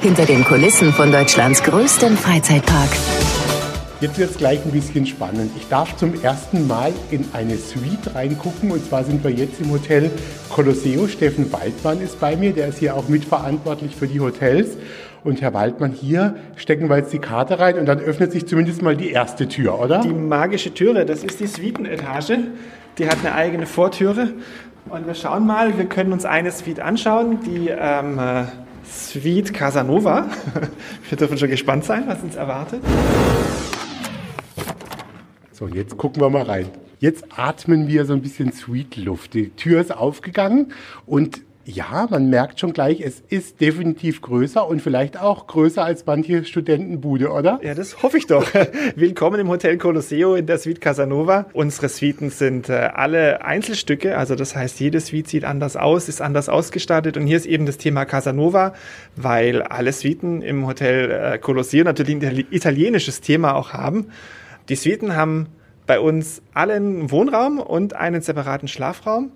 Hinter den Kulissen von Deutschlands größtem Freizeitpark. Jetzt wird es gleich ein bisschen spannend. Ich darf zum ersten Mal in eine Suite reingucken und zwar sind wir jetzt im Hotel Colosseo. Steffen Waldmann ist bei mir, der ist hier auch mitverantwortlich für die Hotels. Und Herr Waldmann, hier stecken wir jetzt die Karte rein und dann öffnet sich zumindest mal die erste Tür, oder? Die magische Türe, das ist die Suitenetage. Die hat eine eigene Vortüre. Und wir schauen mal, wir können uns eine Suite anschauen, die ähm, Suite Casanova. Wir dürfen schon gespannt sein, was uns erwartet. So, jetzt gucken wir mal rein. Jetzt atmen wir so ein bisschen Sweet Luft. Die Tür ist aufgegangen und ja, man merkt schon gleich, es ist definitiv größer und vielleicht auch größer als manche Studentenbude, oder? Ja, das hoffe ich doch. Willkommen im Hotel Colosseo in der Suite Casanova. Unsere Suiten sind äh, alle Einzelstücke, also das heißt, jede Suite sieht anders aus, ist anders ausgestattet und hier ist eben das Thema Casanova, weil alle Suiten im Hotel äh, Colosseo natürlich ein italienisches Thema auch haben. Die Suiten haben bei uns allen Wohnraum und einen separaten Schlafraum.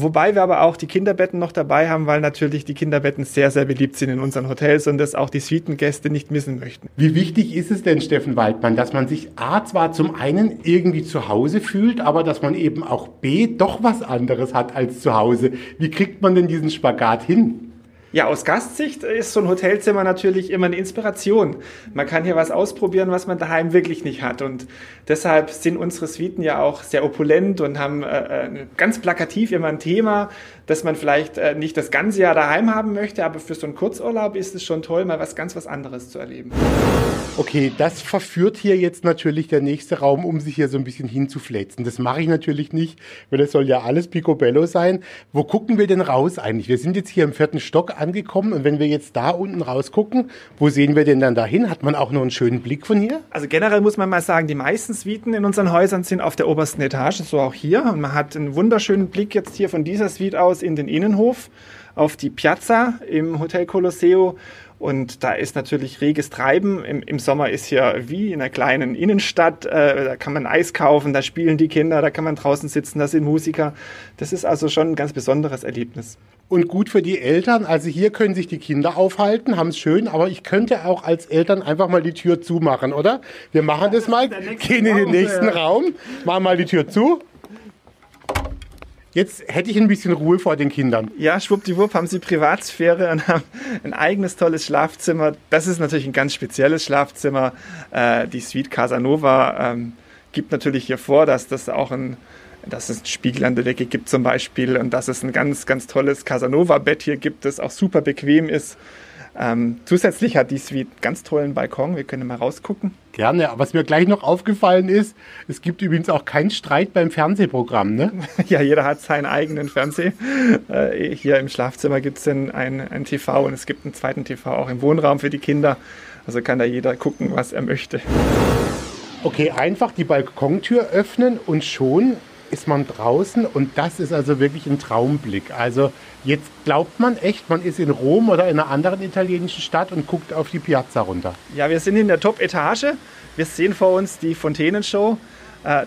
Wobei wir aber auch die Kinderbetten noch dabei haben, weil natürlich die Kinderbetten sehr, sehr beliebt sind in unseren Hotels und das auch die Suitengäste nicht missen möchten. Wie wichtig ist es denn, Steffen Waldmann, dass man sich A zwar zum einen irgendwie zu Hause fühlt, aber dass man eben auch B doch was anderes hat als zu Hause? Wie kriegt man denn diesen Spagat hin? Ja, aus Gastsicht ist so ein Hotelzimmer natürlich immer eine Inspiration. Man kann hier was ausprobieren, was man daheim wirklich nicht hat. Und deshalb sind unsere Suiten ja auch sehr opulent und haben äh, äh ganz plakativ immer ein Thema, das man vielleicht äh, nicht das ganze Jahr daheim haben möchte, aber für so einen Kurzurlaub ist es schon toll, mal was ganz was anderes zu erleben. Okay, das verführt hier jetzt natürlich der nächste Raum, um sich hier so ein bisschen hinzuflätzen. Das mache ich natürlich nicht, weil das soll ja alles picobello sein. Wo gucken wir denn raus eigentlich? Wir sind jetzt hier im vierten Stock angekommen und wenn wir jetzt da unten rausgucken, wo sehen wir denn dann dahin? Hat man auch noch einen schönen Blick von hier? Also generell muss man mal sagen, die meisten Suiten in unseren Häusern sind auf der obersten Etage, so auch hier. Und man hat einen wunderschönen Blick jetzt hier von dieser Suite aus in den Innenhof auf die Piazza im Hotel Colosseo und da ist natürlich reges Treiben. Im, Im, Sommer ist hier wie in einer kleinen Innenstadt. Äh, da kann man Eis kaufen, da spielen die Kinder, da kann man draußen sitzen, da sind Musiker. Das ist also schon ein ganz besonderes Erlebnis. Und gut für die Eltern. Also hier können sich die Kinder aufhalten, haben es schön, aber ich könnte auch als Eltern einfach mal die Tür zumachen, oder? Wir machen das mal, gehen in den nächsten Raum, machen mal die Tür zu Jetzt hätte ich ein bisschen Ruhe vor den Kindern. Ja, schwuppdiwupp haben sie Privatsphäre und haben ein eigenes tolles Schlafzimmer. Das ist natürlich ein ganz spezielles Schlafzimmer. Äh, die Suite Casanova ähm, gibt natürlich hier vor, dass das auch ein dass es einen Spiegel an der Decke gibt zum Beispiel und dass es ein ganz, ganz tolles Casanova-Bett hier gibt, das auch super bequem ist. Ähm, zusätzlich hat die Suite einen ganz tollen Balkon. Wir können mal rausgucken. Gerne. Was mir gleich noch aufgefallen ist, es gibt übrigens auch keinen Streit beim Fernsehprogramm. Ne? ja, jeder hat seinen eigenen Fernseher. Äh, hier im Schlafzimmer gibt es ein, ein TV und es gibt einen zweiten TV auch im Wohnraum für die Kinder. Also kann da jeder gucken, was er möchte. Okay, einfach die Balkontür öffnen und schon ist man draußen und das ist also wirklich ein Traumblick. Also jetzt glaubt man echt, man ist in Rom oder in einer anderen italienischen Stadt und guckt auf die Piazza runter. Ja, wir sind in der Top-Etage. Wir sehen vor uns die Fontänenshow. Äh,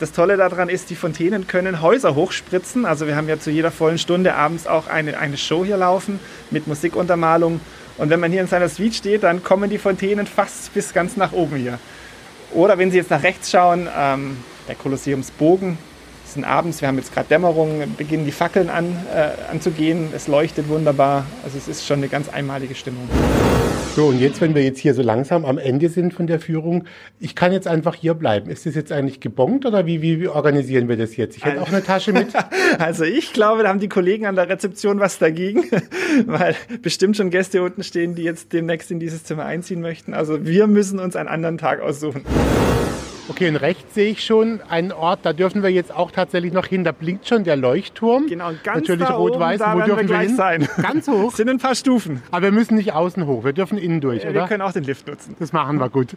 das Tolle daran ist, die Fontänen können Häuser hochspritzen. Also wir haben ja zu jeder vollen Stunde abends auch eine, eine Show hier laufen mit Musikuntermalung. Und wenn man hier in seiner Suite steht, dann kommen die Fontänen fast bis ganz nach oben hier. Oder wenn Sie jetzt nach rechts schauen, ähm, der Kolosseumsbogen, es sind abends, wir haben jetzt gerade Dämmerung, beginnen die Fackeln an, äh, anzugehen. Es leuchtet wunderbar. Also es ist schon eine ganz einmalige Stimmung. So, und jetzt, wenn wir jetzt hier so langsam am Ende sind von der Führung, ich kann jetzt einfach hier bleiben. Ist das jetzt eigentlich gebongt oder wie, wie, wie organisieren wir das jetzt? Ich hätte auch eine Tasche mit. Also ich glaube, da haben die Kollegen an der Rezeption was dagegen, weil bestimmt schon Gäste unten stehen, die jetzt demnächst in dieses Zimmer einziehen möchten. Also wir müssen uns einen anderen Tag aussuchen. Okay, und rechts sehe ich schon einen Ort, da dürfen wir jetzt auch tatsächlich noch hin. Da blinkt schon der Leuchtturm. Genau, ganz Natürlich rot-weiß. Wo dürfen wir, gleich hin? sein? Ganz hoch. sind ein paar Stufen. Aber wir müssen nicht außen hoch, wir dürfen innen durch, ja, oder? Wir können auch den Lift nutzen. Das machen wir gut.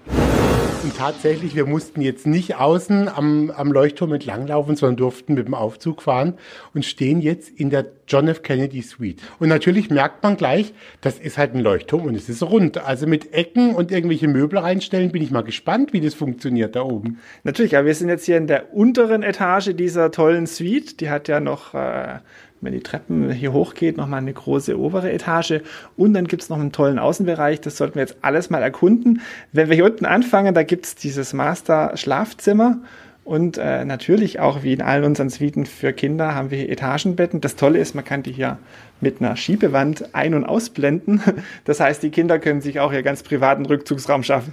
Und tatsächlich, wir mussten jetzt nicht außen am, am Leuchtturm entlanglaufen, sondern durften mit dem Aufzug fahren und stehen jetzt in der John F. Kennedy Suite. Und natürlich merkt man gleich, das ist halt ein Leuchtturm und es ist rund. Also mit Ecken und irgendwelche Möbel reinstellen, bin ich mal gespannt, wie das funktioniert da oben. Natürlich, aber wir sind jetzt hier in der unteren Etage dieser tollen Suite. Die hat ja noch äh, wenn die Treppen hier hochgeht, nochmal eine große obere Etage. Und dann gibt es noch einen tollen Außenbereich. Das sollten wir jetzt alles mal erkunden. Wenn wir hier unten anfangen, da gibt es dieses Master-Schlafzimmer. Und äh, natürlich auch wie in allen unseren Suiten für Kinder haben wir hier Etagenbetten. Das Tolle ist, man kann die hier mit einer Schiebewand ein- und ausblenden. Das heißt, die Kinder können sich auch hier ganz privaten Rückzugsraum schaffen.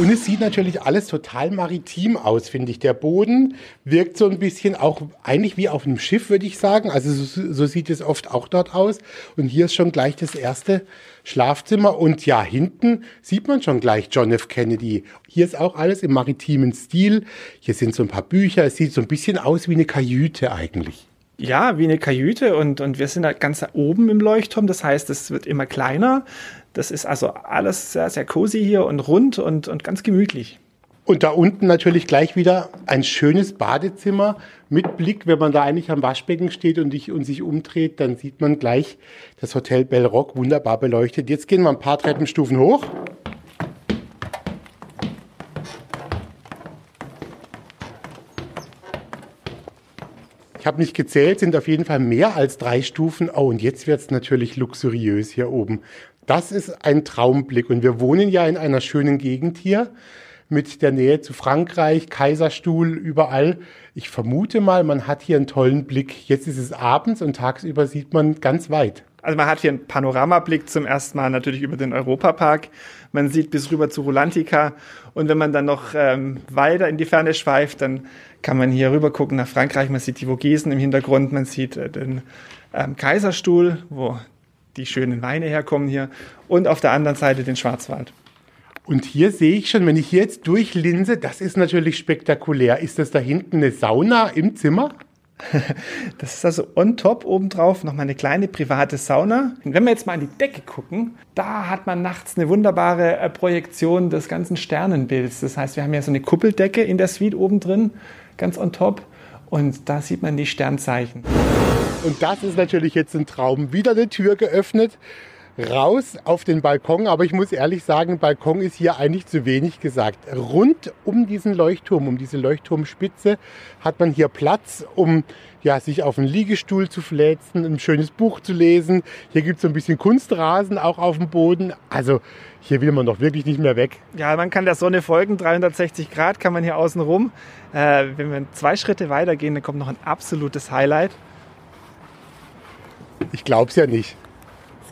Und es sieht natürlich alles total maritim aus, finde ich. Der Boden wirkt so ein bisschen auch eigentlich wie auf einem Schiff, würde ich sagen. Also so, so, sieht es oft auch dort aus. Und hier ist schon gleich das erste Schlafzimmer. Und ja, hinten sieht man schon gleich John F. Kennedy. Hier ist auch alles im maritimen Stil. Hier sind so ein paar Bücher. Es sieht so ein bisschen aus wie eine Kajüte eigentlich. Ja, wie eine Kajüte und, und wir sind da ganz oben im Leuchtturm. Das heißt, es wird immer kleiner. Das ist also alles sehr, sehr cozy hier und rund und, und ganz gemütlich. Und da unten natürlich gleich wieder ein schönes Badezimmer mit Blick. Wenn man da eigentlich am Waschbecken steht und, ich, und sich umdreht, dann sieht man gleich das Hotel Bell Rock wunderbar beleuchtet. Jetzt gehen wir ein paar Treppenstufen hoch. Ich habe nicht gezählt, sind auf jeden Fall mehr als drei Stufen. Oh, und jetzt wird es natürlich luxuriös hier oben. Das ist ein Traumblick. Und wir wohnen ja in einer schönen Gegend hier mit der Nähe zu Frankreich, Kaiserstuhl, überall. Ich vermute mal, man hat hier einen tollen Blick. Jetzt ist es abends und tagsüber sieht man ganz weit. Also man hat hier einen Panoramablick zum ersten Mal natürlich über den Europapark. Man sieht bis rüber zu Rulantica. Und wenn man dann noch ähm, weiter in die Ferne schweift, dann kann man hier rüber gucken nach Frankreich. Man sieht die Vogesen im Hintergrund, man sieht äh, den ähm, Kaiserstuhl, wo die schönen Weine herkommen hier und auf der anderen Seite den Schwarzwald. Und hier sehe ich schon, wenn ich hier jetzt durchlinse, das ist natürlich spektakulär. Ist das da hinten eine Sauna im Zimmer? Das ist also on top obendrauf nochmal eine kleine private Sauna. Und wenn wir jetzt mal an die Decke gucken, da hat man nachts eine wunderbare äh, Projektion des ganzen Sternenbilds. Das heißt, wir haben ja so eine Kuppeldecke in der Suite oben drin, ganz on top. Und da sieht man die Sternzeichen. Und das ist natürlich jetzt ein Traum. Wieder eine Tür geöffnet, raus auf den Balkon. Aber ich muss ehrlich sagen, Balkon ist hier eigentlich zu wenig gesagt. Rund um diesen Leuchtturm, um diese Leuchtturmspitze, hat man hier Platz, um ja, sich auf einen Liegestuhl zu fläzen, ein schönes Buch zu lesen. Hier gibt es so ein bisschen Kunstrasen auch auf dem Boden. Also hier will man doch wirklich nicht mehr weg. Ja, man kann der Sonne folgen, 360 Grad kann man hier außen rum. Äh, wenn wir zwei Schritte weitergehen, dann kommt noch ein absolutes Highlight. Ich glaube es ja nicht.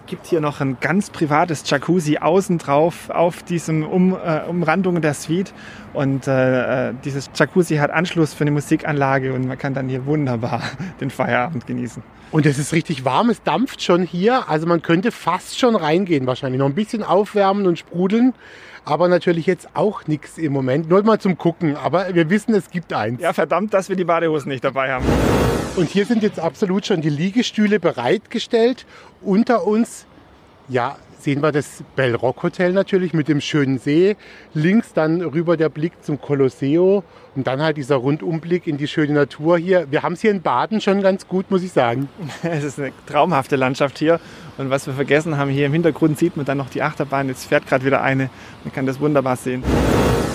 Es gibt hier noch ein ganz privates Jacuzzi außen drauf auf diesem um, äh, Umrandung der Suite. Und äh, äh, dieses Jacuzzi hat Anschluss für eine Musikanlage und man kann dann hier wunderbar den Feierabend genießen. Und es ist richtig warm, es dampft schon hier. Also man könnte fast schon reingehen wahrscheinlich. Noch ein bisschen aufwärmen und sprudeln. Aber natürlich jetzt auch nichts im Moment. Nur mal zum Gucken. Aber wir wissen, es gibt eins. Ja, verdammt, dass wir die Badehosen nicht dabei haben. Und hier sind jetzt absolut schon die Liegestühle bereitgestellt. Unter uns, ja, sehen wir das Bell Rock Hotel natürlich mit dem schönen See. Links dann rüber der Blick zum Colosseo und dann halt dieser Rundumblick in die schöne Natur hier. Wir haben es hier in Baden schon ganz gut, muss ich sagen. Es ist eine traumhafte Landschaft hier. Und was wir vergessen haben, hier im Hintergrund sieht man dann noch die Achterbahn. Jetzt fährt gerade wieder eine. Man kann das wunderbar sehen.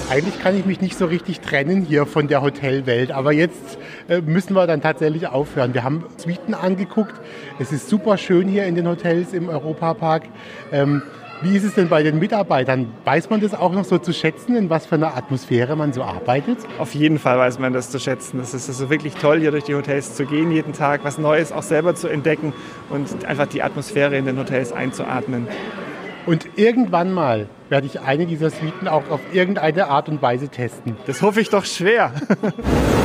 Eigentlich kann ich mich nicht so richtig trennen hier von der Hotelwelt, aber jetzt äh, müssen wir dann tatsächlich aufhören. Wir haben Suiten angeguckt. Es ist super schön hier in den Hotels im Europapark. Ähm, wie ist es denn bei den Mitarbeitern? Weiß man das auch noch so zu schätzen, in was für einer Atmosphäre man so arbeitet? Auf jeden Fall weiß man das zu schätzen. Es ist also wirklich toll, hier durch die Hotels zu gehen, jeden Tag was Neues auch selber zu entdecken und einfach die Atmosphäre in den Hotels einzuatmen. Und irgendwann mal werde ich eine dieser Suiten auch auf irgendeine Art und Weise testen. Das hoffe ich doch schwer.